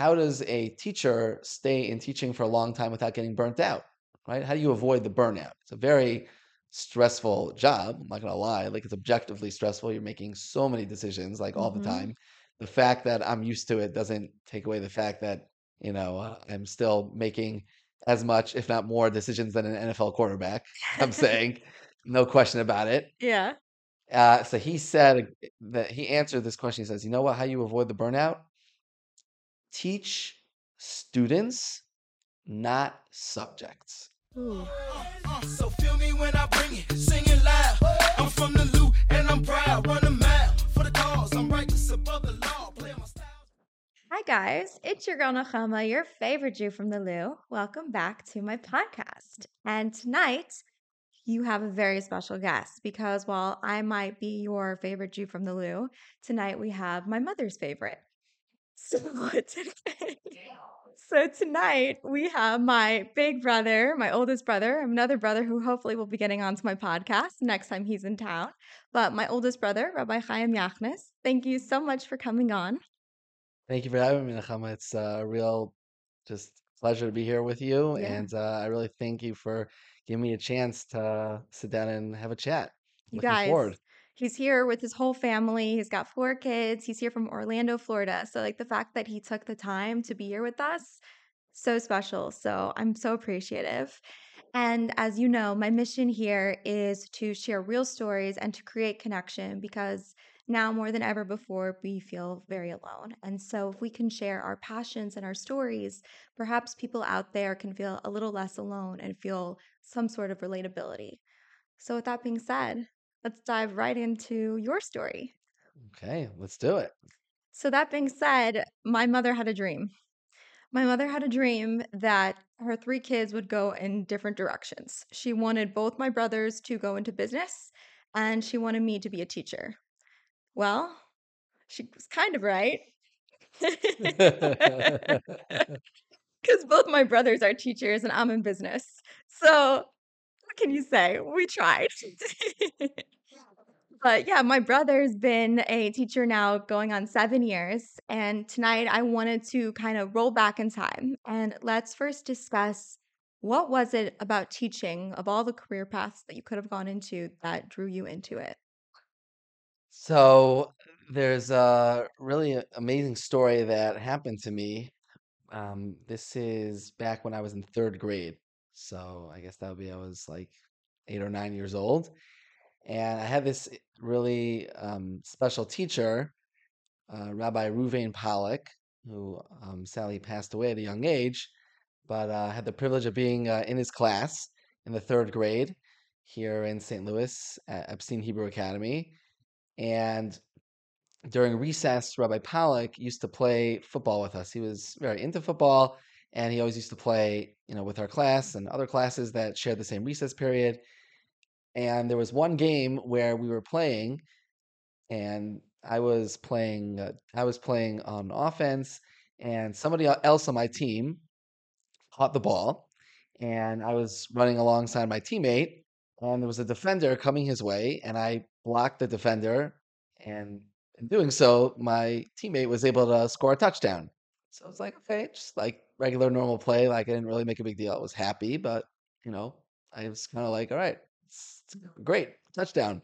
how does a teacher stay in teaching for a long time without getting burnt out? Right? How do you avoid the burnout? It's a very stressful job. I'm not gonna lie. Like it's objectively stressful. You're making so many decisions like all the hmm time. The fact that I'm used to it doesn't take away the fact that, you know, uh, I'm still making as much, if not more, decisions than an NFL quarterback. I'm saying, no question about it. Yeah. Uh, so he said that he answered this question. He says, "You know what? How you avoid the burnout? Teach students, not subjects." Ooh. So feel me when I bring it, sing it loud. I'm from the loot and I'm proud. Run a mile for the cause. I'm righteous above the law. Play my style. Hi, guys. It's your girl, Nechama, your favorite Jew from the Lou. Welcome back to my podcast. And tonight, you have a very special guest because while I might be your favorite Jew from the Lou, tonight we have my mother's favorite. So, today, so tonight we have my big brother, my oldest brother, another brother who hopefully will be getting onto my podcast next time he's in town. But my oldest brother, Rabbi Chaim Yachnes, thank you so much for coming on. Thank you for having me, Nechama. It's uh, a real just pleasure to be here with you, Yeah. and uh, I really thank you for giving me a chance to sit down and have a chat. You Looking guys, forward. He's here with his whole family. He's got four kids. He's here from Orlando, Florida. So, like, the fact that he took the time to be here with us, so special. So, I'm so appreciative. And as you know, my mission here is to share real stories and to create connection because now more than ever before, we feel very alone. And so, if we can share our passions and our stories, perhaps people out there can feel a little less alone and feel some sort of relatability. So, with that being said, let's dive right into your story. Okay, let's do it. So, that being said, my mother had a dream. My mother had a dream that her three kids would go in different directions. She wanted both my brothers to go into business, and she wanted me to be a teacher. Well, she was kind of right. Because both my brothers are teachers and I'm in business. So, what can you say? We tried. But yeah, my brother's been a teacher now going on seven years. And tonight I wanted to kind of roll back in time and let's first discuss what was it about teaching of all the career paths that you could have gone into that drew you into it? So there's a really amazing story that happened to me. Um, this is back when I was in third grade. So I guess that would be I was like eight or nine years old. And I had this really um, special teacher, uh, Rabbi Ruvain Pollock, who um, sadly passed away at a young age, but uh, had the privilege of being uh, in his class in the third grade here in St. Louis at Epstein Hebrew Academy. And during recess, Rabbi Pollock used to play football with us. He was very into football, and he always used to play, you know, with our class and other classes that shared the same recess period. And there was one game where we were playing, and I was playing, uh, I was playing on offense, and somebody else on my team caught the ball, and I was running alongside my teammate, and there was a defender coming his way, and I blocked the defender, and in doing so, my teammate was able to score a touchdown. So I was like, okay, just like regular normal play, like I didn't really make a big deal. I was happy, but you know, I was kind of like, all right, it's, it's great touchdown.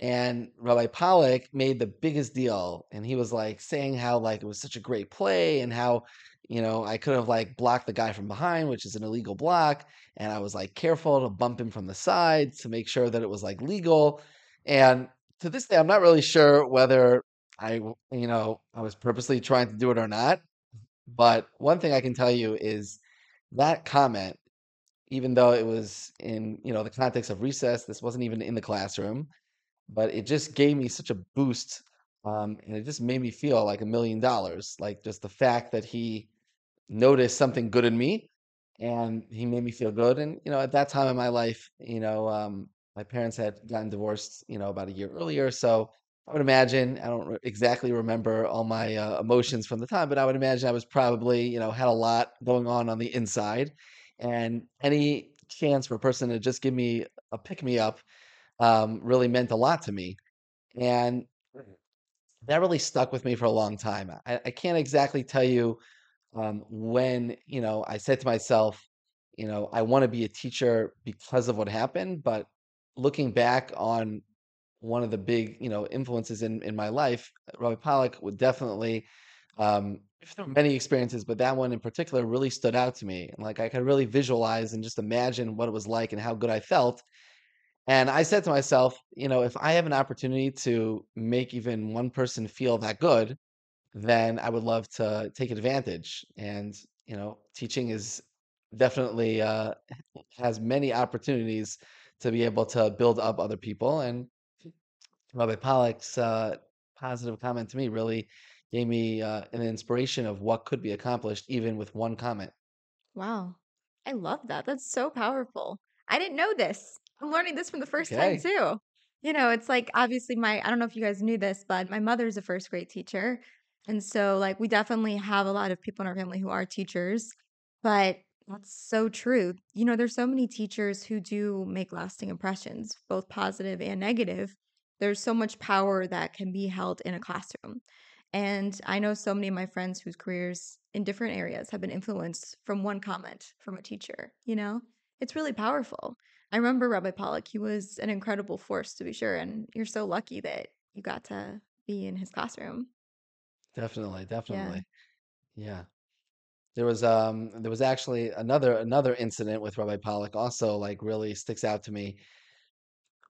And Rabbi Pollock made the biggest deal, and he was like saying how like it was such a great play, and how you know I could have like blocked the guy from behind, which is an illegal block, and I was like careful to bump him from the side to make sure that it was like legal. And to this day, I'm not really sure whether I, you know I was purposely trying to do it or not. But one thing I can tell you is that comment, even though it was in you know the context of recess, this wasn't even in the classroom but it just gave me such a boost um, and it just made me feel like a million dollars like just the fact that he noticed something good in me and he made me feel good and you know at that time in my life you know um, my parents had gotten divorced you know about a year earlier so i would imagine i don't exactly remember all my uh, emotions from the time but i would imagine i was probably you know had a lot going on on the inside and any chance for a person to just give me a pick me up um, really meant a lot to me. And that really stuck with me for a long time. I, I can't exactly tell you um, when you know I said to myself, you know, I want to be a teacher because of what happened, but looking back on one of the big, you know, influences in in my life, Rabbi Pollack would definitely um many experiences, but that one in particular really stood out to me. And like I could really visualize and just imagine what it was like and how good I felt. And I said to myself, you know, if I have an opportunity to make even one person feel that good, then I would love to take advantage. And, you know, teaching is definitely uh, has many opportunities to be able to build up other people. And Rabbi Pollack's uh, positive comment to me really gave me uh, an inspiration of what could be accomplished even with one comment. Wow. I love that. That's so powerful. I didn't know this. I'm learning this from the first time too. You know, it's like obviously my I don't know if you guys knew this, but my mother's a first grade teacher. And so like we definitely have a lot of people in our family who are teachers, but that's so true. You know, there's so many teachers who do make lasting impressions, both positive and negative. There's so much power that can be held in a classroom. And I know so many of my friends whose careers in different areas have been influenced from one comment from a teacher, you know? It's really powerful. I remember Rabbi Pollock, he was an incredible force to be sure. And you're so lucky that you got to be in his classroom. Definitely, definitely. Yeah. There was um there was actually another another incident with Rabbi Pollack also like really sticks out to me.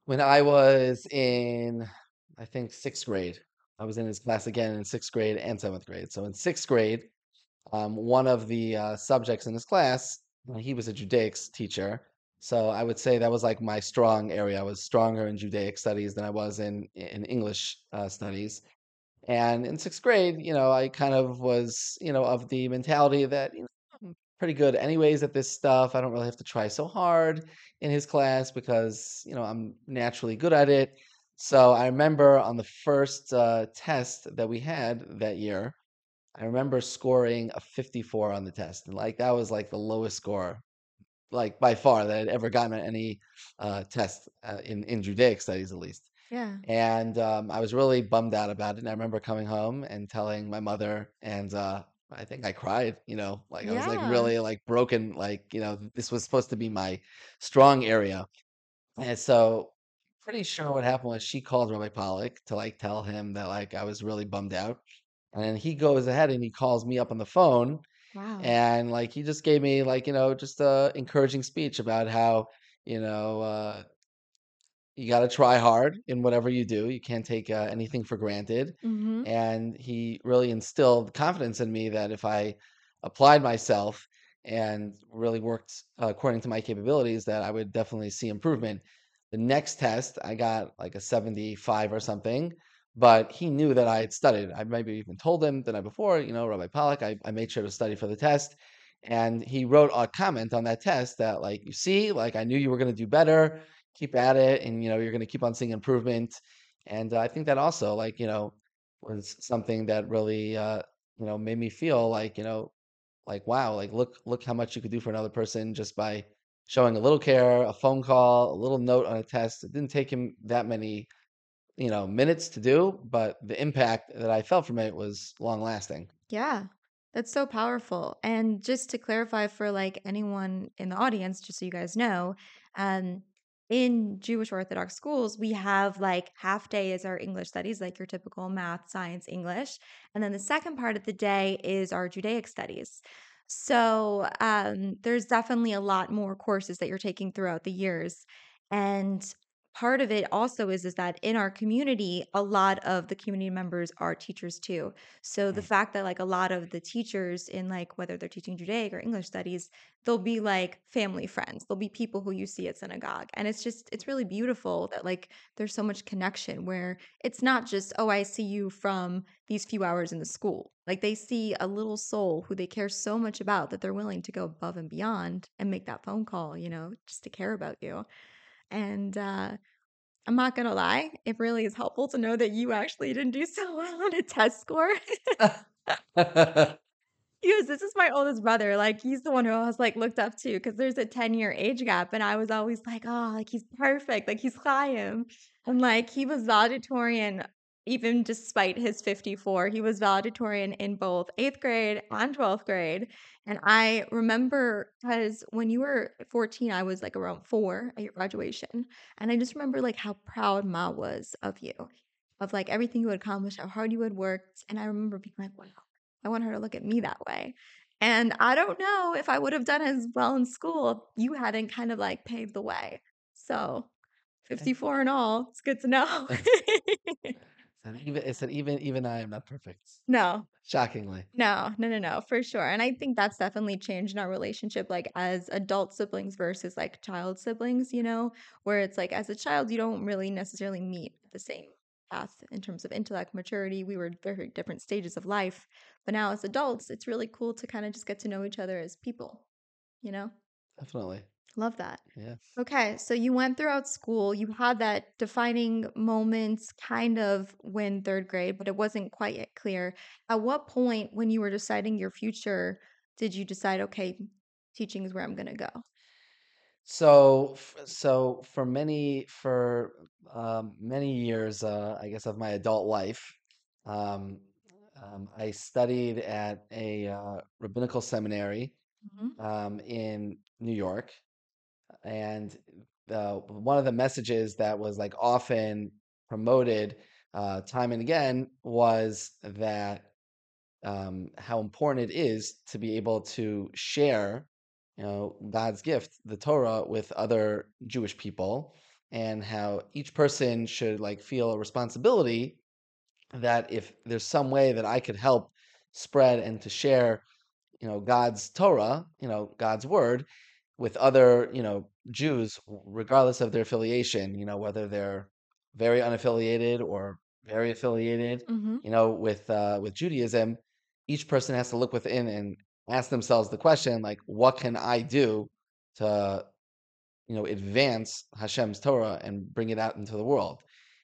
When I was in I think sixth grade, I was in his class again in sixth grade and seventh grade. So in sixth grade, um, one of the uh, subjects in his class, he was a Judaics teacher. So I would say that was like my strong area. I was stronger in Judaic studies than I was in in English uh, studies. And in sixth grade, you know, I kind of was, you know, of the mentality that, you know, pretty good anyways at this stuff. I don't really have to try so hard in his class because, you know, I'm naturally good at it. So I remember on the first uh, test that we had that year, I remember scoring a 54 on the test. And like that was like the lowest score, like by far that I'd ever gotten on any uh, test uh, in, in Judaic studies, at least. Yeah. And, um, I was really bummed out about it, and I remember coming home and telling my mother, and, uh, I think I cried, you know, like, I was, like, Yeah. really, like, broken, like, you know, this was supposed to be my strong area, and so, pretty sure what happened was she called Rabbi Pollack to, like, tell him that, like, I was really bummed out, and then he goes ahead and he calls me up on the phone, Wow. and, like, he just gave me, like, you know, just a encouraging speech about how, you know, uh you got to try hard in whatever you do. You can't take uh, anything for granted. Mm-hmm. And he really instilled confidence in me that if I applied myself and really worked uh, according to my capabilities, that I would definitely see improvement. The next test, I got like a 75 or something, but he knew that I had studied. I maybe even told him the night before, you know, Rabbi Pollack, I, I made sure to study for the test. And he wrote a comment on that test that, like, you see, like, I knew you were going to do better keep at it and you know you're going to keep on seeing improvement and uh, i think that also like you know was something that really uh you know made me feel like you know like wow like look look how much you could do for another person just by showing a little care a phone call a little note on a test it didn't take him that many you know minutes to do but the impact that i felt from it was long lasting Yeah. That's so powerful. And just to clarify for like anyone in the audience, just so you guys know, um, in Jewish Orthodox schools, we have like half day is our English studies, like your typical math, science, English. And then the second part of the day is our Judaic studies. So um, there's definitely a lot more courses that you're taking throughout the years. And part of it also is is that in our community, a lot of the community members are teachers too. So the Mm. fact that like a lot of the teachers in like whether they're teaching Judaic or English studies, they'll be like family friends. They'll be people who you see at synagogue. And it's just it's really beautiful that like there's so much connection where it's not just, oh, I see you from these few hours in the school. Like they see a little soul who they care so much about that they're willing to go above and beyond and make that phone call, you know, just to care about you. And uh I'm not gonna lie, it really is helpful to know that you actually didn't do so well on a test score. Because this is my oldest brother, like, he's the one who I was, like, looked up to because there's a ten-year age gap, and I was always like, "Oh, like, he's perfect, like, he's Chaim." And, like, he was valedictorian even despite his 54, he was valedictorian in both eighth grade and 12th grade. And I remember because when you were 14, I was like around four at your graduation. And I just remember like how proud Ma was of you, of like everything you had accomplished, how hard you had worked. And I remember being like, wow, I want her to look at me that way. And I don't know if I would have done as well in school if you hadn't kind of like paved the way. So 54 and all, it's good to know. And even it's that even even I am not perfect. no, Shockingly. no, no, no, no, for sure. And I think that's definitely changed in our relationship, like as adult siblings versus like child siblings, you know, where it's like as a child, you don't really necessarily meet the same path in terms of intellect, maturity. We were very different stages of life. But now as adults, it's really cool to kind of just get to know each other as people, you know? Definitely. Love that. Yeah. Okay, so you went throughout school, you had that defining moments kind of when third grade, but it wasn't quite yet clear. At what point when you were deciding your future did you decide, okay, teaching is where I'm gonna go? So f- so for many for um, many years, uh, I guess of my adult life, um, um, I studied at a uh, rabbinical seminary Mhm. um, in New York. And one of the messages that was like often promoted uh, time and again was that um, how important it is to be able to share, you know, God's gift, the Torah, with other Jewish people, and how each person should like feel a responsibility that if there's some way that I could help spread and to share, you know, God's Torah, you know, God's word with other, you know, Jews, regardless of their affiliation, you know, whether they're very unaffiliated or very affiliated, Mhm. you know, with uh, with Judaism, each person has to look within and ask themselves the question, like, what can I do to you know, advance Hashem's Torah and bring it out into the world.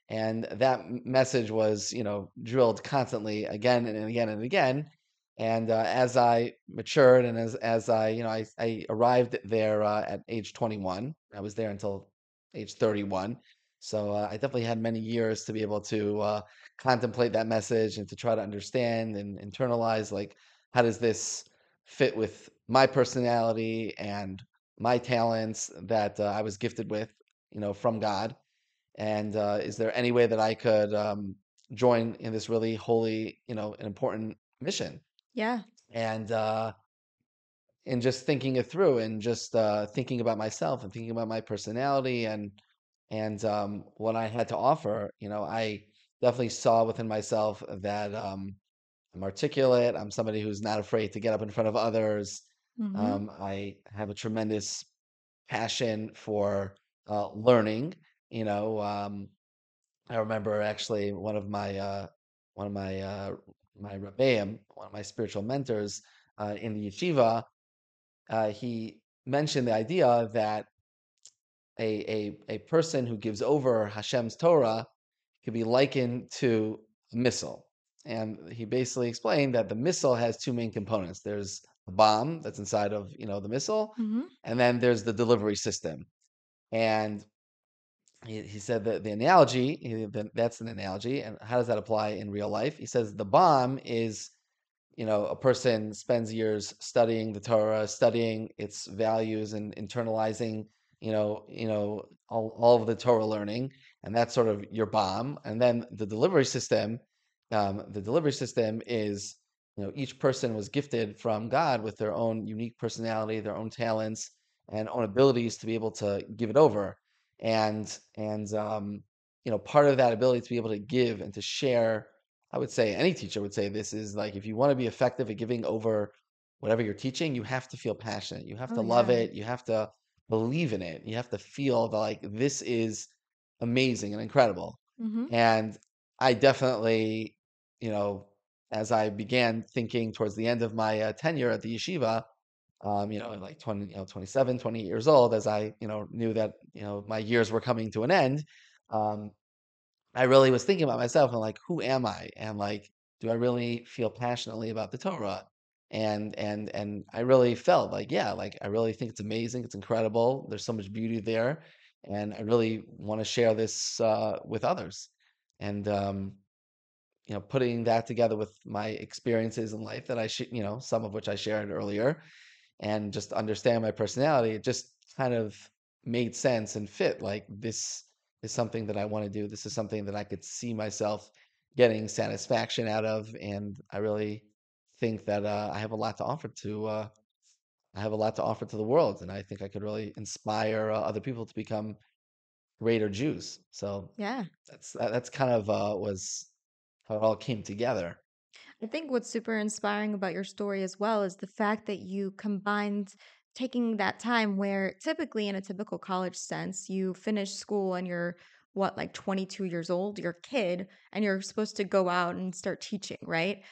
And that message was, you know, drilled constantly again and again and again. And uh, as I matured and as as I, you know, I, I arrived there uh, at age 21. I was there until age 31. So uh, I definitely had many years to be able to uh, contemplate that message and to try to understand and internalize, like, how does this fit with my personality and my talents that uh, I was gifted with, you know, from God? And uh, is there any way that I could um, join in this really holy, you know, an important mission? Yeah. And uh, and just thinking it through, and just uh, thinking about myself, and thinking about my personality, and and um, what I had to offer, you know, I definitely saw within myself that um, I'm articulate. I'm somebody who's not afraid to get up in front of others. Mhm. Um, I have a tremendous passion for uh, learning. You know, um, I remember actually one of my uh, one of my uh, my rebbeim, one of my spiritual mentors uh, in the yeshiva. Uh, he mentioned the idea that a, a a person who gives over Hashem's Torah could be likened to a missile, and he basically explained that the missile has two main components. There's a bomb that's inside of you know the missile, Mhm. and then there's the delivery system. And he, he said that the analogy, he- that- that's an analogy. And how does that apply in real life? He says the bomb is, you know, a person spends years studying the Torah, studying its values and internalizing, you know, you know, all, all of the Torah learning, and that's sort of your bomb. And then the delivery system, um, the delivery system is, you know, each person was gifted from God with their own unique personality, their own talents, and own abilities to be able to give it over and and um, you know part of that ability to be able to give and to share i would say any teacher would say this is like if you want to be effective at giving over whatever you're teaching you have to feel passionate you have Oh to love yeah. it you have to believe in it you have to feel that like this is amazing and incredible Mhm. and i definitely you know as i began thinking towards the end of my uh, tenure at the yeshiva um, you know, like 20, you know, 27, 28 years old, as I, you know, knew that, you know, my years were coming to an end, um, I really was thinking about myself and like, who am I? And like, do I really feel passionately about the Torah? And and and I really felt like, yeah, like I really think it's amazing, it's incredible. There's so much beauty there, and I really want to share this uh, with others. And um, you know, putting that together with my experiences in life that I should, you know, some of which I shared earlier, and just understand my personality, it just kind of made sense and fit. Like this is something that I want to do. This is something that I could see myself getting satisfaction out of, and I really think that uh, I have a lot to offer to. Uh, I have a lot to offer to the world, and I think I could really inspire uh, other people to become greater Jews. So Yeah. that's that, that's kind of uh, was how it all came together. I think what's super inspiring about your story as well is the fact that you combined taking that time where typically in a typical college sense, you finish school and you're what, like 22 years old, you're a kid, and you're supposed to go out and start teaching, right?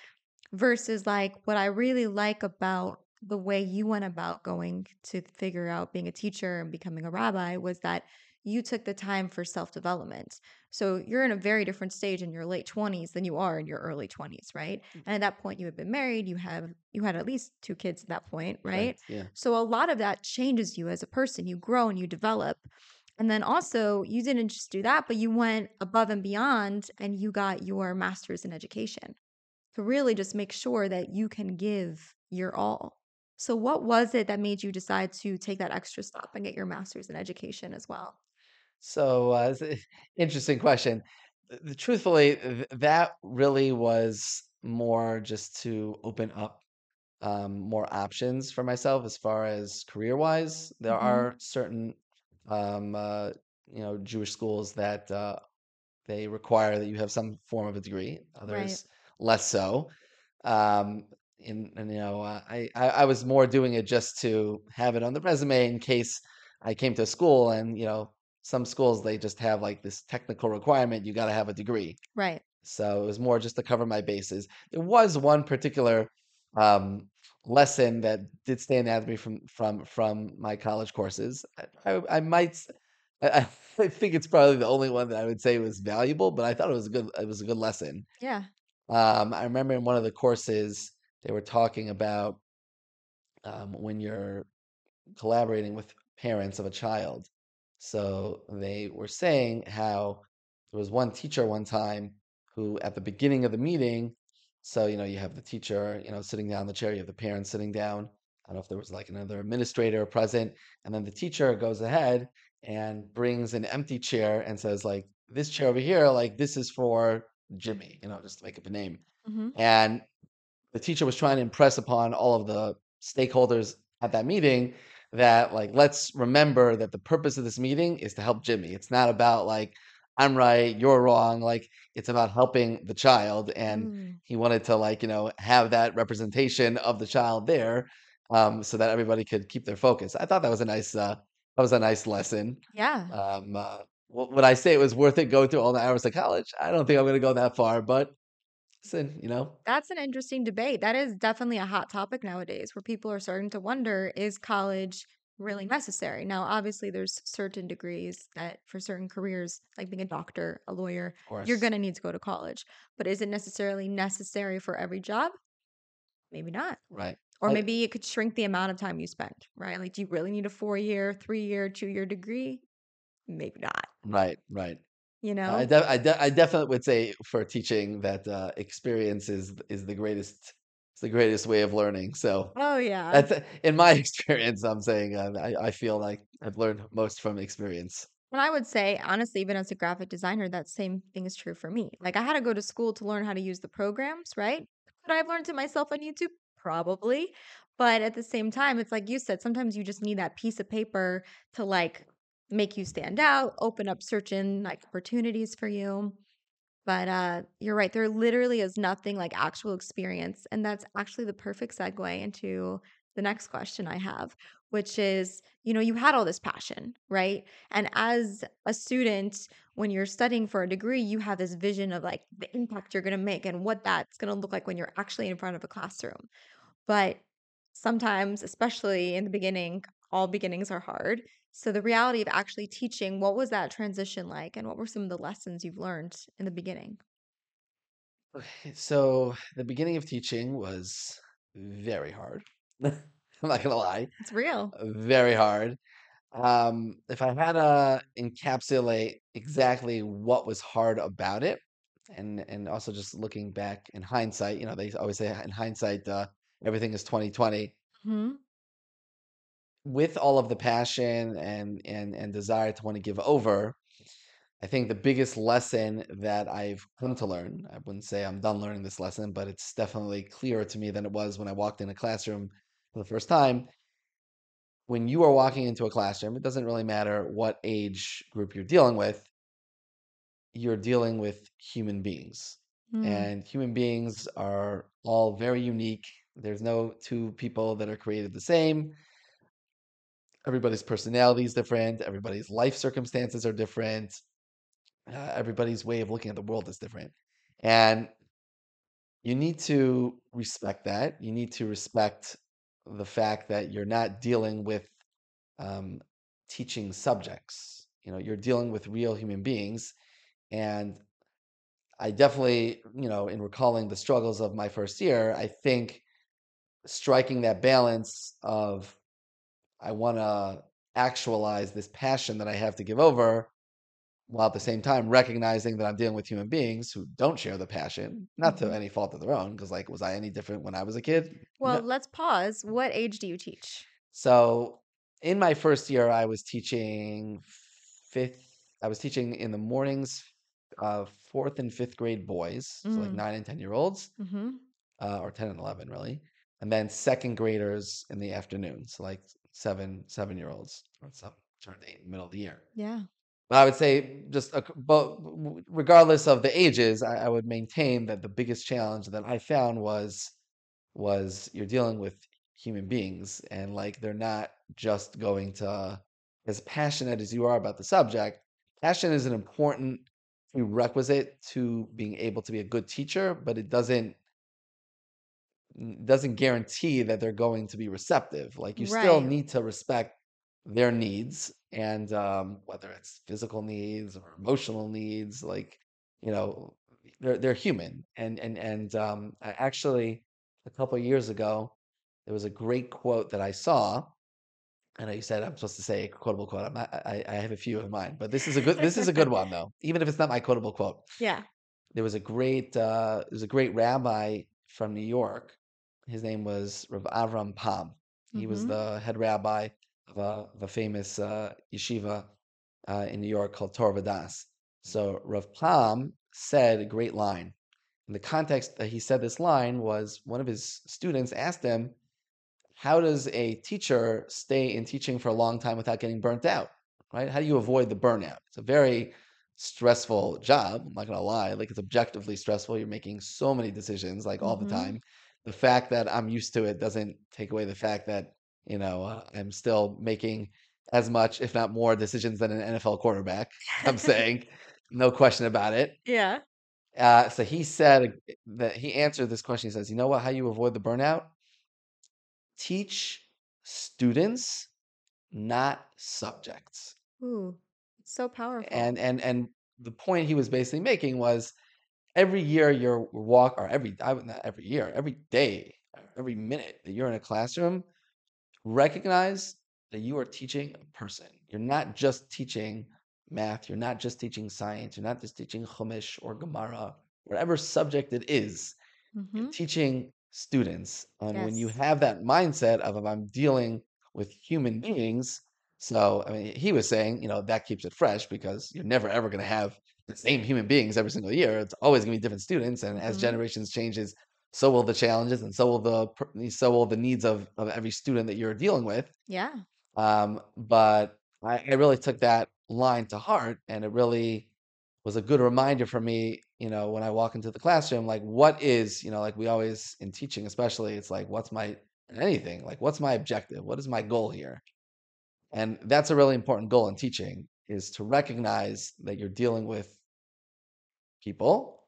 Versus like what I really like about the way you went about going to figure out being a teacher and becoming a rabbi was that you took the time for self development. So you're in a very different stage in your late 20s than you are in your early 20s, right? Mm. And at that point you had been married, you have you had at least two kids at that point, right? Correct. Yeah. So a lot of that changes you as a person. You grow and you develop. And then also, you didn't just do that, but you went above and beyond and you got your master's in education to really just make sure that you can give your all. So, what was it that made you decide to take that extra step and get your master's in education as well? So uh, it's a interesting question. Th- th- Truthfully, th- that really was more just to open up um, more options for myself as far as career wise. There hmm are certain um, uh, you know Jewish schools that uh, they require that you have some form of a degree. Right. Others less so. Um, and, and you know, uh, I, I I was more doing it just to have it on the resume in case I came to school and you know some schools they just have like this technical requirement you got to have a degree. Right. So it was more just to cover my bases. There was one particular um, lesson that did stand out to me from from from my college courses. I, I, I might, I I think it's probably the only one that I would say was valuable, but I thought it was a good it was a good lesson. Yeah. Um, I remember in one of the courses they were talking about um, when you're collaborating with parents of a child. So they were saying how there was one teacher one time who, at the beginning of the meeting, so you know, you have the teacher, you know, sitting down in the chair, you have the parents sitting down. I don't know if there was like another administrator present, and then the teacher goes ahead and brings an empty chair and says, like, this chair over here, like, this is for Jimmy, you know, just to make up a name. hmm And the teacher was trying to impress upon all of the stakeholders at that meeting that like let's remember that the purpose of this meeting is to help Jimmy. It's not about like I'm right, you're wrong. Like it's about helping the child and Mm. he wanted to like, you know, have that representation of the child there um so that everybody could keep their focus. I thought that was a nice uh that was a nice lesson. Yeah. Um uh, would I say it was worth it going through all the hours of college? I don't think I'm going to go that far, but listen, you know, That's an interesting debate. That is definitely a hot topic nowadays where people are starting to wonder is college really necessary? Now, obviously, there's certain degrees that for certain careers, like being a doctor, a lawyer, you're going to need to go to college. But is it necessarily necessary for every job? Maybe not. Right. Or I, maybe it could shrink the amount of time you spend, right? Like, do you really need a four year, three year, two year degree? Maybe not, right, right. You I de- I, de- I definitely would say for teaching that uh, experience is is the greatest is the greatest way of learning. So Oh, yeah. that's in my experience. I'm saying uh, I I feel like I've learned most from experience. And I would say, honestly, even as a graphic designer, that same thing is true for me. Like, I had to go to school to learn how to use the programs, right? Could I have learned it myself on YouTube? Probably. But at the same time, it's like you said, sometimes you just need that piece of paper to like make you stand out, open up certain like opportunities for you. But uh, you're right. There literally is nothing like actual experience. And that's actually the perfect segue into the next question I have, which is, you know, you had all this passion, right? And as a student, when you're studying for a degree, you have this vision of like the impact you're going to make and what that's going to look like when you're actually in front of a classroom. But sometimes, especially in the beginning, all beginnings are hard. So the reality of actually teaching, what was that transition like? And what were some of the lessons you've learned in the beginning? Okay, So the beginning of teaching was very hard. I'm not gonna lie, It's real. very hard. Um, if I had to encapsulate exactly what was hard about it, and and also just looking back in hindsight, you know, they always say in hindsight, uh, everything is 2020. hmm With all of the passion and and and desire to want to give over, I think the biggest lesson that I've come to learn, I wouldn't say I'm done learning this lesson, but it's definitely clearer to me than it was when I walked in a classroom for the first time. When you are walking into a classroom, it doesn't really matter what age group you're dealing with, you're dealing with human beings. Mm. And human beings are all very unique. There's no two people that are created the same. Everybody's personality is different. Everybody's life circumstances are different. Uh, everybody's way of looking at the world is different. And you need to respect that. You need to respect the fact that you're not dealing with um, teaching subjects. You know, you're dealing with real human beings. And I definitely, you know, in recalling the struggles of my first year, I think striking that balance of I want to actualize this passion that I have to give over while at the same time recognizing that I'm dealing with human beings who don't share the passion, not to Mhm. any fault of their own, because like, was I any different when I was a kid? Well, No. let's pause. What age do you teach? So in my first year, I was teaching fifth, I was teaching in the mornings, uh, fourth and fifth grade boys, so like Mm. nine and 10 year olds, hmm uh, or 10 and 11 really. And then second graders in the afternoon, so like seven, seven year olds, or some turned eight the middle of the year. Yeah. But I would say just ac- but regardless of the ages, I, I would maintain that the biggest challenge that I found was was you're dealing with human beings and like they're not just going to as passionate as you are about the subject. Passion is an important prerequisite to being able to be a good teacher, but it doesn't doesn't guarantee that they're going to be receptive. Like you still need to respect their needs and um, whether it's physical needs or emotional needs, like you know, they're they're human. And and and um, I actually a couple of years ago there was a great quote that I saw. And I know you said I'm supposed to say a quotable quote. I'm not, I, I have a few of mine, but this is a good this is a good one though. Even if it's not my quotable quote, Yeah. there was a great uh, there was a great rabbi from New York. His name was Rav Avram Pam. He was hmm the head rabbi of a, of a famous uh, yeshiva uh, in New York called Torah Vodaas. So Rav Pam said a great line. In the context that he said this line was one of his students asked him, "How does a teacher stay in teaching for a long time without getting burnt out? Right? How do you avoid the burnout? It's a very stressful job. I'm not gonna lie. Like it's objectively stressful. You're making so many decisions like all the hmm time. The fact that I'm used to it doesn't take away the fact that you know uh, I'm still making as much, if not more, decisions than an NFL quarterback. I'm saying, no question about it. yeah. Uh, so he said that he answered this question. He says, "You know what? How you avoid the burnout? Teach students, not subjects." Ooh, it's so powerful. And and and the point he was basically making was every year you're walk or every I would not every year, every day, every minute that you're in a classroom, recognize that you are teaching a person. You're not just teaching math. You're not just teaching science. You're not just teaching Chumash or Gemara, whatever subject it is. You're hmm teaching students. And when you have that mindset of I'm dealing with human beings, so I mean, he was saying, you know, that keeps it fresh because you're never ever going to have the same human beings every single year. It's always going to be different students, and as hmm generations changes, so will the challenges, and so will the so will the needs of of every student that you're dealing with. Yeah. Um, but I, I really took that line to heart, and it really was a good reminder for me, you know, when I walk into the classroom, like what is, you know, like we always in teaching, especially, it's like, what's my anything, like what's my objective? What is my goal here? And that's a really important goal in teaching is to recognize that you're dealing with people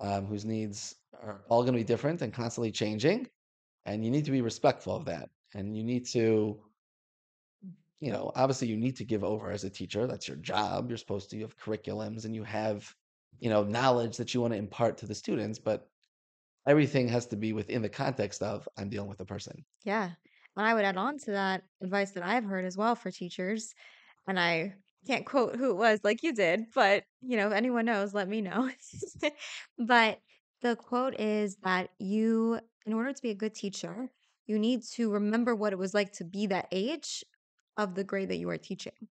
um, whose needs are all going to be different and constantly changing, and you need to be respectful of that. And you need to you know, obviously you need to give over as a teacher. That's your job. You're supposed to you have curriculums and you have, you know, knowledge that you want to impart to the students, but everything has to be within the context of I'm dealing with a person. Yeah. And I would add on to that advice that I've heard as well for teachers. And I can't quote who it was like you did, but you know, if anyone knows, let me know. but the quote is that you, in order to be a good teacher, you need to remember what it was like to be that age of the grade that you are teaching.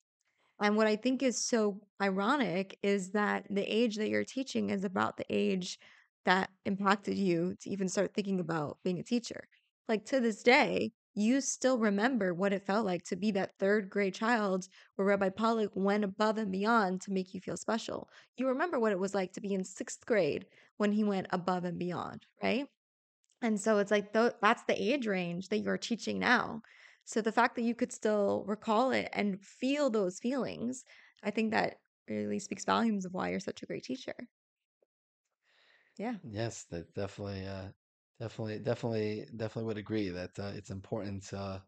And what I think is so ironic is that the age that you're teaching is about the age that impacted you to even start thinking about being a teacher. Like to this day, you still remember what it felt like to be that third grade child where Rabbi Pollock went above and beyond to make you feel special. You remember what it was like to be in sixth grade when he went above and beyond, right? And so it's like th- that's the age range that you're teaching now. So the fact that you could still recall it and feel those feelings, I think that really speaks volumes of why you're such a great teacher. Yeah. Yes, that definitely, uh, definitely, definitely, definitely would agree that uh, it's important to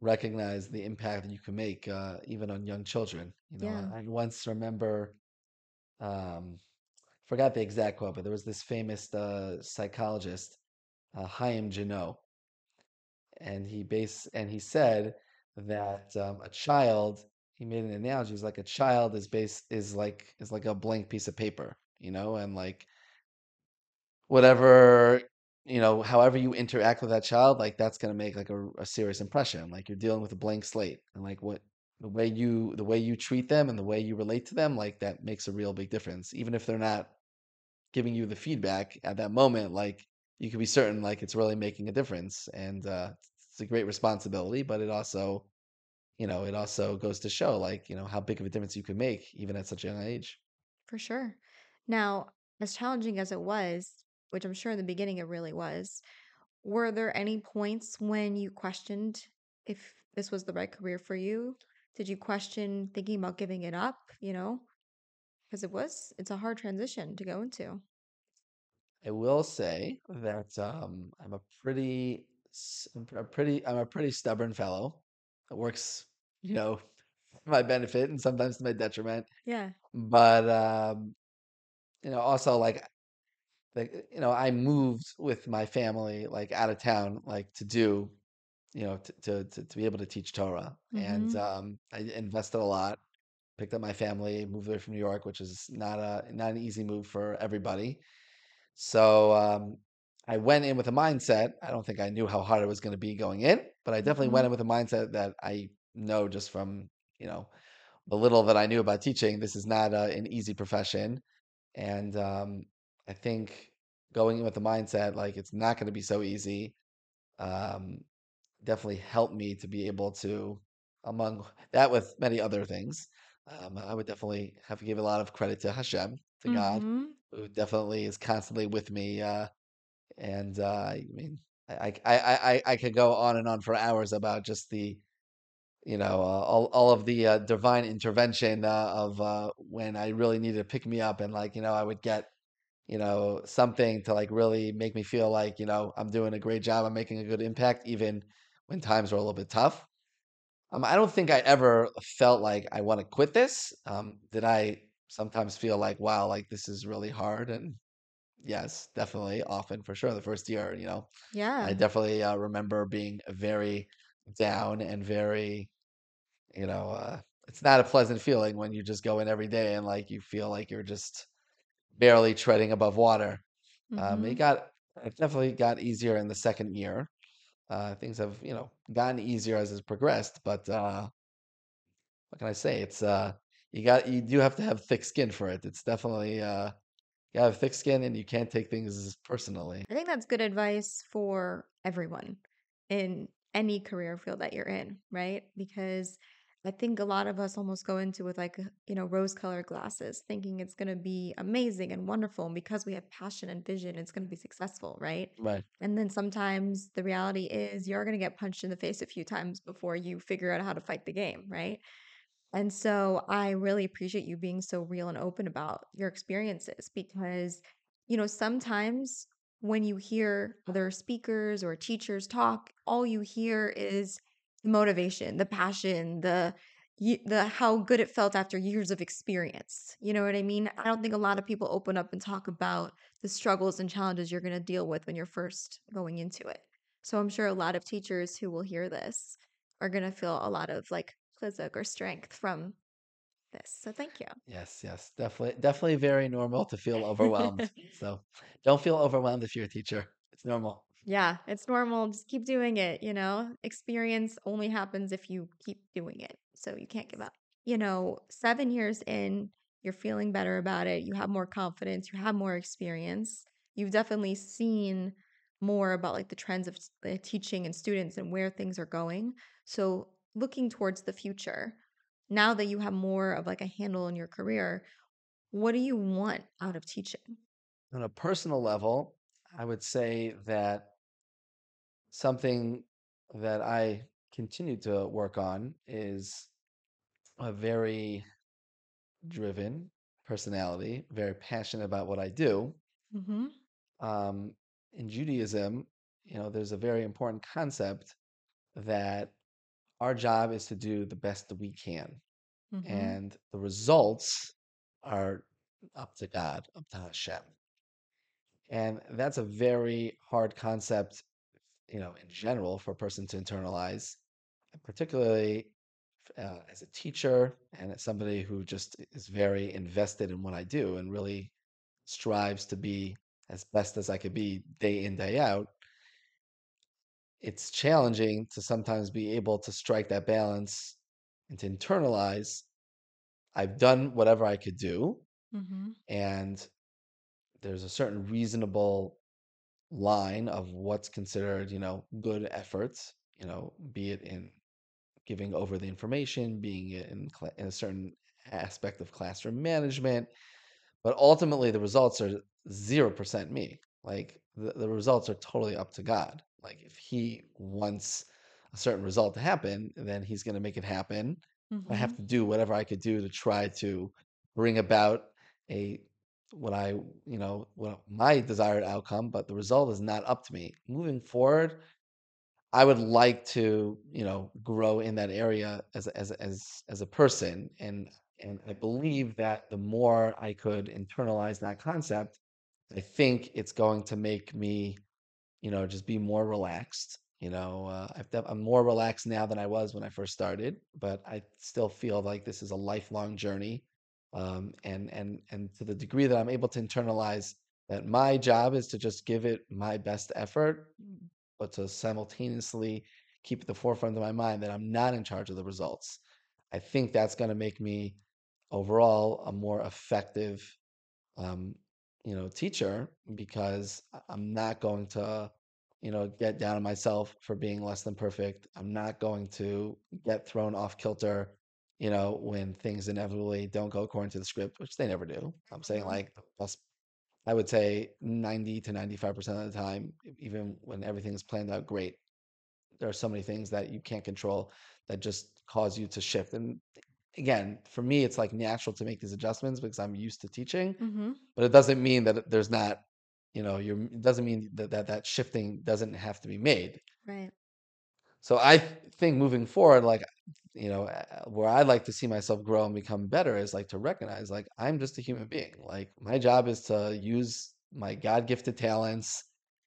recognize the impact that you can make, uh, even on young children. You know, Yeah. I I once remember, um, forgot the exact quote, but there was this famous uh, psychologist, uh, Chaim Ginott, and he base and he said that um, a child, he made an analogy, he's like a child is base is like is like a blank piece of paper, you know, and like whatever you know however you interact with that child like that's going to make like a, a serious impression like you're dealing with a blank slate and like what the way you the way you treat them and the way you relate to them like that makes a real big difference even if they're not giving you the feedback at that moment like you can be certain like it's really making a difference and uh it's a great responsibility but it also you know it also goes to show like you know how big of a difference you can make even at such a young age For sure. Now, as challenging as it was, which I'm sure in the beginning it really was, were there any points when you questioned if this was the right career for you? Did you question thinking about giving it up, you know? Because it was, it's a hard transition to go into. I will say that um, I'm a pretty, I'm a pretty, I'm a pretty stubborn fellow. It works, you know, for my benefit and sometimes to my detriment. Yeah. But um, you know, also like, like you know, I moved with my family like out of town, like to do, you know, to to to, to be able to teach Torah, and Mm-hmm. um, I invested a lot. Picked up my family, moved away from New York, which is not a not an easy move for everybody. So um, I went in with a mindset. I don't think I knew how hard it was going to be going in, but I definitely Mm-hmm. went in with a mindset that I know just from, you know, the little that I knew about teaching, this is not uh, an easy profession. And um, I think going in with the mindset like it's not going to be so easy um, definitely helped me to be able to, among that with many other things, um, I would definitely have to give a lot of credit to Hashem, to God, Mm-hmm. who definitely is constantly with me. Uh, and uh, I mean, I, I, I, I I could go on and on for hours about just the, you know, uh, all, all of the uh, divine intervention uh, of uh, when I really needed to pick me up and like, you know, I would get, you know, something to like really make me feel like, you know, I'm doing a great job, I'm making a good impact, even when times are a little bit tough. Um, I don't think I ever felt like I want to quit this. Um, did I sometimes feel like, wow, like this is really hard? And yes, definitely, often for sure. The first year, you know, Yeah. I definitely uh, remember being very down and very, you know, uh, it's not a pleasant feeling when you just go in every day and like you feel like you're just barely treading above water. Um, it Mm-hmm. got, it definitely got easier in the second year. Uh, things have, you know, gotten easier as it's progressed, but uh, what can I say? It's uh you got you do have to have thick skin for it. It's definitely uh you have thick skin and you can't take things personally. I think that's good advice for everyone in any career field that you're in, right? Because I think a lot of us almost go into with like, you know, rose-colored glasses, thinking it's going to be amazing and wonderful. And because we have passion and vision, it's going to be successful, right? Right. And then sometimes the reality is you're going to get punched in the face a few times before you figure out how to fight the game, right? And so I really appreciate you being so real and open about your experiences because, you know, sometimes when you hear other speakers or teachers talk, all you hear is the motivation, the passion, the the how good it felt after years of experience. You know what I mean? I don't think a lot of people open up and talk about the struggles and challenges you're going to deal with when you're first going into it. So I'm sure a lot of teachers who will hear this are going to feel a lot of like chizuk or strength from this. So thank you. Yes, yes, definitely, definitely very normal to feel overwhelmed. So don't feel overwhelmed if you're a teacher. It's normal. Yeah, it's normal. Just keep doing it, you know? Experience only happens if you keep doing it. So you can't give up. You know, seven years in, you're feeling better about it. You have more confidence. You have more experience. You've definitely seen more about like the trends of the teaching and students and where things are going. So looking towards the future, now that you have more of like a handle in your career, what do you want out of teaching? On a personal level, I would say that something that I continue to work on is a very driven personality, very passionate about what I do. Mm-hmm. Um, in Judaism, you know, there's a very important concept that our job is to do the best that we can, Mm-hmm. and the results are up to God, up to Hashem. And that's a very hard concept, you know, in general for a person to internalize, particularly uh, as a teacher and as somebody who just is very invested in what I do and really strives to be as best as I could be day in, day out. It's challenging to sometimes be able to strike that balance and to internalize I've done whatever I could do, Mm-hmm. and there's a certain reasonable line of what's considered, you know, good efforts, you know, be it in giving over the information, being it in, cla- in a certain aspect of classroom management, but ultimately the results are 0% me. Like the, the results are totally up to God. Like if he wants a certain result to happen, then he's going to make it happen. I Mm-hmm. have to do whatever I could do to try to bring about a what I, you know, what my desired outcome, but the result is not up to me. Moving forward, I would like to, you know, grow in that area as as as as a person, and and I believe that the more I could internalize that concept, I think it's going to make me, you know, just be more relaxed. You know, uh, I've def- I'm more relaxed now than I was when I first started, but I still feel like this is a lifelong journey. Um, and and and to the degree that I'm able to internalize that my job is to just give it my best effort, but to simultaneously keep at the forefront of my mind that I'm not in charge of the results. I think that's going to make me overall a more effective um, you know, teacher because I'm not going to, you know, get down on myself for being less than perfect. I'm not going to get thrown off kilter, you know, when things inevitably don't go according to the script, which they never do. I'm saying Mm-hmm. like I would say 90 to 95% of the time, even when everything's planned out great, there are so many things that you can't control that just cause you to shift. And again, for me, it's like natural to make these adjustments because I'm used to teaching Mm-hmm. but it doesn't mean that there's not you know you're it doesn't mean that that, that shifting doesn't have to be made Right. so i think moving forward like you know where i'd like to see myself grow and become better is like to recognize like i'm just a human being like my job is to use my god-gifted talents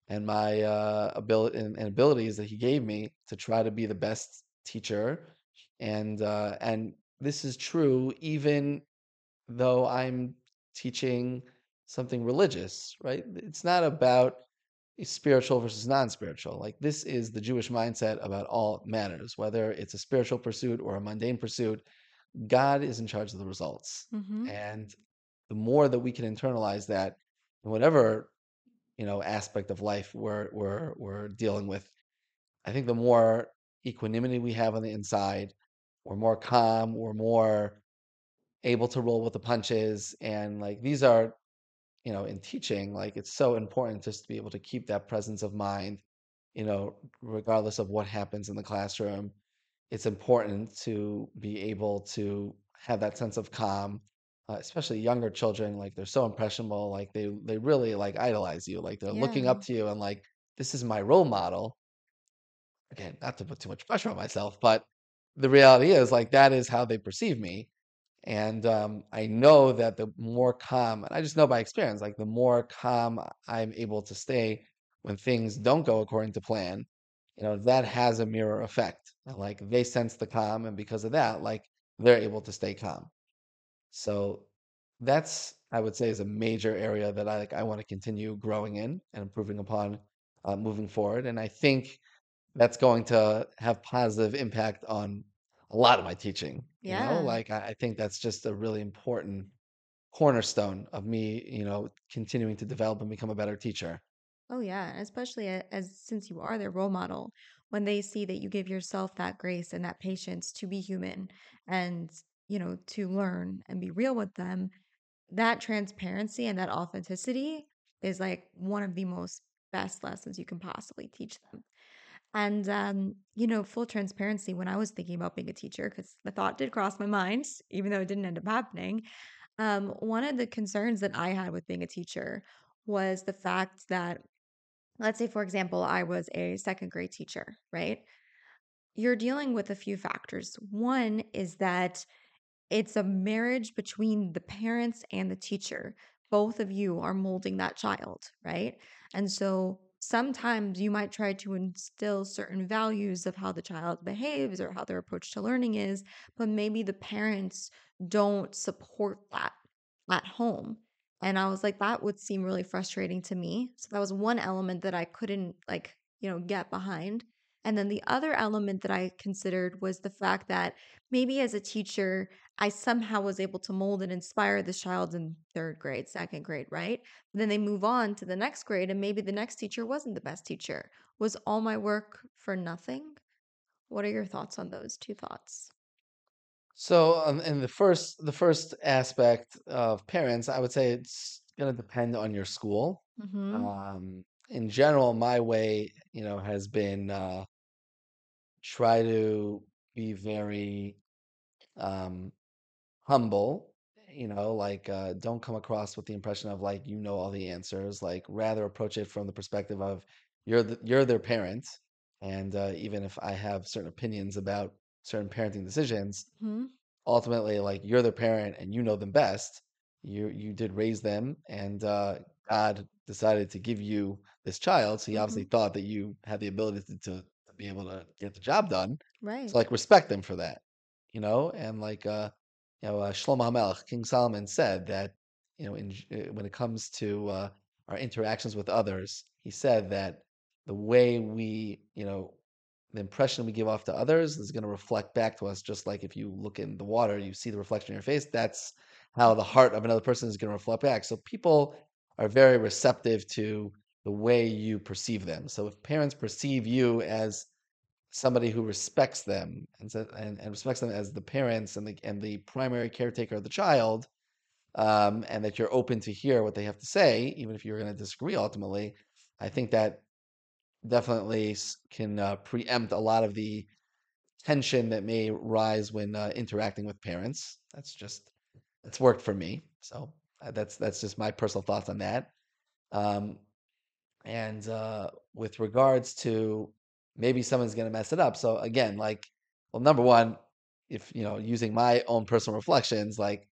and my uh ability and, and abilities that he gave me to try to be the best teacher and uh and this is true even though I'm teaching something religious, right? It's not about spiritual versus non-spiritual. Like this is the Jewish mindset about all matters, whether it's a spiritual pursuit or a mundane pursuit. God is in charge of the results, Mm-hmm. and the more that we can internalize that, in whatever you know aspect of life we're we're we're dealing with, I think the more equanimity we have on the inside, we're more calm, we're more able to roll with the punches and like these are you know in teaching like it's so important just to be able to keep that presence of mind you know regardless of what happens in the classroom. It's important to be able to have that sense of calm uh, especially younger children like they're so impressionable like they they really like idolize you like they're looking up to you and like this is my role model. Again not to put too much pressure on myself but the reality is like that is how they perceive me and um, I know that the more calm, and I just know by experience, like the more calm I'm able to stay when things don't go according to plan, you know, that has a mirror effect. Like they sense the calm, and because of that, like they're able to stay calm. So that's I would say is a major area that I like I want to continue growing in and improving upon uh, moving forward. And I think that's going to have positive impact on a lot of my teaching. You know, Yeah. like I, I think that's just a really important cornerstone of me, you know, continuing to develop and become a better teacher. Oh yeah, and especially as since you are their role model, when they see that you give yourself that grace and that patience to be human and, you know, to learn and be real with them, that transparency and that authenticity is like one of the most best lessons you can possibly teach them. And um, you know, full transparency, when I was thinking about being a teacher, because the thought did cross my mind, even though it didn't end up happening, um, one of the concerns that I had with being a teacher was the fact that let's say for example i was a second grade teacher right? You're dealing with a few factors. One is that it's a marriage between the parents and the teacher. Both of you are molding that child right? And so sometimes you might try to instill certain values of how the child behaves or how their approach to learning is but maybe the parents don't support that at home. And I was like, that would seem really frustrating to me. So that was one element that I couldn't like, you know, get behind. And then the other element that I considered was the fact that maybe as a teacher, I somehow was able to mold and inspire this child in third grade, second grade, right? then they move on to the next grade, and maybe the next teacher wasn't the best teacher. Was all my work for nothing? What are your thoughts on those two thoughts? So, um, in the first the first aspect of parents, I would say it's going to depend on your school. Mm-hmm. Um, in general, my way, you know, has been uh, try to be very um, humble. You know, like uh, don't come across with the impression of like you know all the answers. Like rather approach it from the perspective of you're the, you're their parent, and uh, even if I have certain opinions about certain parenting decisions Mm-hmm. ultimately like you're their parent and you know them best you you did raise them and uh god decided to give you this child so he obviously thought that you had the ability to, to, to be able to get the job done Right. so like respect them for that you know and like uh you know uh, Shlomo HaMelech, King Solomon said that you know in uh, when it comes to uh our interactions with others he said that the way we you know the impression we give off to others is going to reflect back to us just like if you look in the water you see the reflection in your face that's how the heart of another person is going to reflect back. So people are very receptive to the way you perceive them. So if parents perceive you as somebody who respects them and and, and respects them as the parents and the and the primary caretaker of the child um, and that you're open to hear what they have to say even if you're going to disagree ultimately i think that definitely can uh, preempt a lot of the tension that may rise when uh, interacting with parents. That's just it's worked for me. So uh, that's that's just my personal thoughts on that. Um, and uh, with regards to maybe someone's going to mess it up. So again, like, well, number one, if you know, using my own personal reflections, like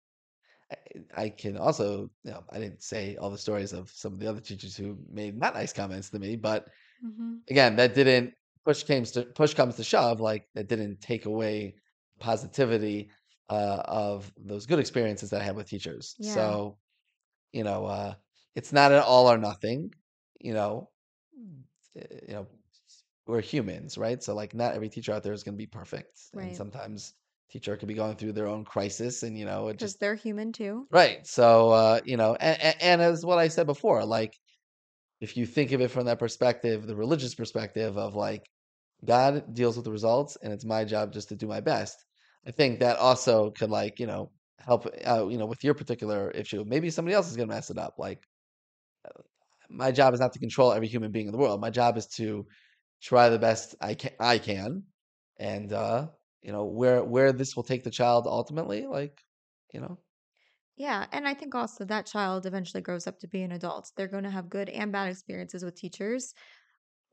I, I can also, you know, I didn't say all the stories of some of the other teachers who made not nice comments to me, but Mm-hmm. again, that didn't push comes to push comes to shove, like that didn't take away positivity uh, of those good experiences that I had with teachers. Yeah. So, you know, uh, it's not an all or nothing. You know, uh, you know, we're humans, right? So, like, not every teacher out there is going to be perfect, and sometimes teacher could be going through their own crisis, and you know, it just they're human too. right. So, uh, you know, and, and as what I said before, like if you think of it from that perspective, the religious perspective of like God deals with the results and it's my job just to do my best. I think that also could like, you know, help out, you know, with your particular issue. Maybe somebody else is going to mess it up. Like my job is not to control every human being in the world. My job is to try the best I can I can and uh, you know, where where this will take the child ultimately, like, you know, Yeah. And I think also that child eventually grows up to be an adult. They're going to have good and bad experiences with teachers,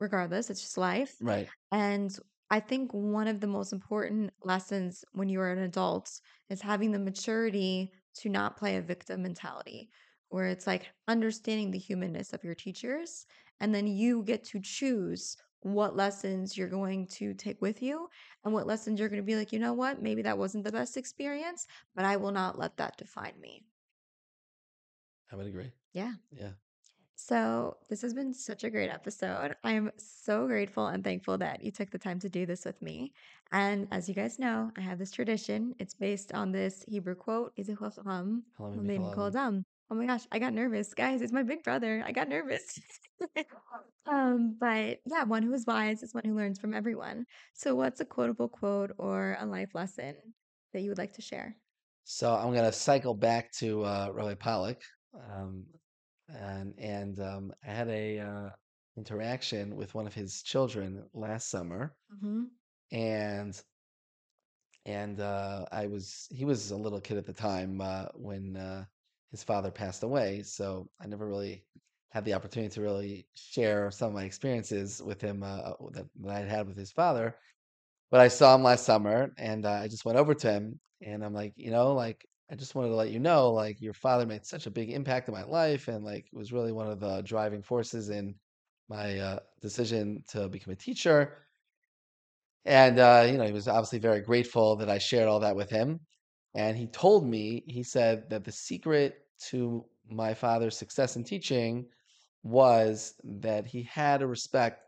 regardless. It's just life. right. And I think one of the most important lessons when you are an adult is having the maturity to not play a victim mentality, where it's like understanding the humanness of your teachers. And then you get to choose what lessons you're going to take with you and what lessons you're going to be like, you know what, maybe that wasn't the best experience, but I will not let that define me. I would agree. Yeah. Yeah. So, this has been such a great episode. I am so grateful and thankful that you took the time to do this with me. And as you guys know, I have this tradition. It's based on this Hebrew quote, "Is it Halam Oh my gosh, I got nervous. Guys, it's my big brother. I got nervous. um, but yeah, one who is wise is one who learns from everyone. So, what's a quotable quote or a life lesson that you would like to share? So I'm gonna cycle back to uh, Rabbi Pollock, um, and and um, I had a uh, interaction with one of his children last summer, hmm and and uh, I was he was a little kid at the time uh, when uh, his father passed away, so I never really had the opportunity to really share some of my experiences with him uh, that, that I'd had with his father. But I saw him last summer, and uh, I just went over to him, and I'm like, you know, like I just wanted to let you know, like your father made such a big impact in my life, and like was really one of the driving forces in my uh, decision to become a teacher. And uh, you know, he was obviously very grateful that I shared all that with him. And he told me, he said that the secret to my father's success in teaching was that he had a respect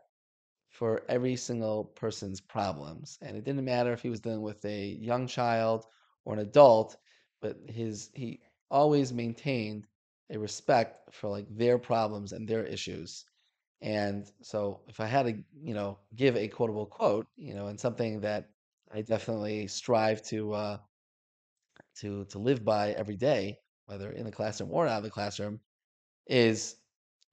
for every single person's problems. And it didn't matter if he was dealing with a young child or an adult, but his he always maintained a respect for like their problems and their issues. And so if I had to, you know, give a quotable quote, you know, and something that I definitely strive to uh to to live by every day, whether in the classroom or out of the classroom, is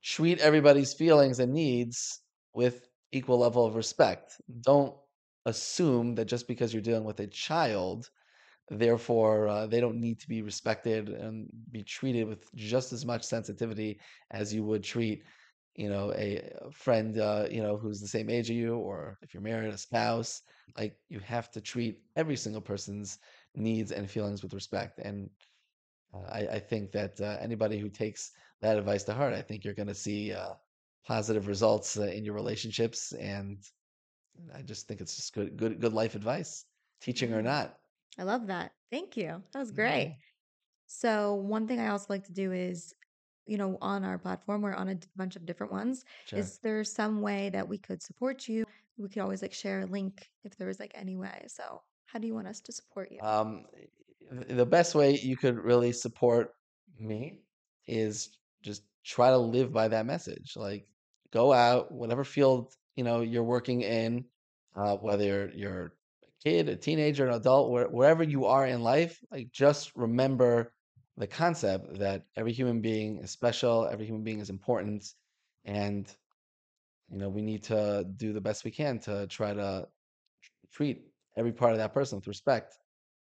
treat everybody's feelings and needs with equal level of respect. Don't assume that just because you're dealing with a child, therefore uh, they don't need to be respected and be treated with just as much sensitivity as you would treat, you know, a, friend, uh, you know, who's the same age as you, or if you're married, a spouse. Like you have to treat every single person's needs and feelings with respect. And uh, I, I think that uh, anybody who takes that advice to heart, I think you're going to see uh, positive results uh, in your relationships. And I just think it's just good, good, good life advice, teaching or Mm, not. I love that. Thank you. That was Yeah, great. So, one thing I also like to do is, you know, on our platform, we're on a bunch of different ones. sure. Is there some way that we could support you? We could always like share a link if there was like any way. So, how do you want us to support you? Um, the best way you could really support me is just try to live by that message. Like go out, whatever field, you know, you're working in, uh, whether you're, a kid, a teenager, an adult, where, wherever you are in life, like just remember the concept that every human being is special, every human being is important, and you know, we need to do the best we can to try to treat every part of that person with respect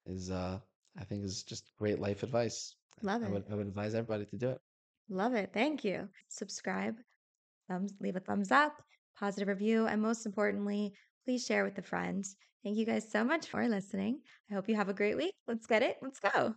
is uh I think is just great life advice. Love it. I would I would advise everybody to do it. Love it. Thank you. Subscribe, thumbs, leave a thumbs up, positive review, and most importantly, please share with a friend. Thank you guys so much for listening. I hope you have a great week. Let's get it. Let's go.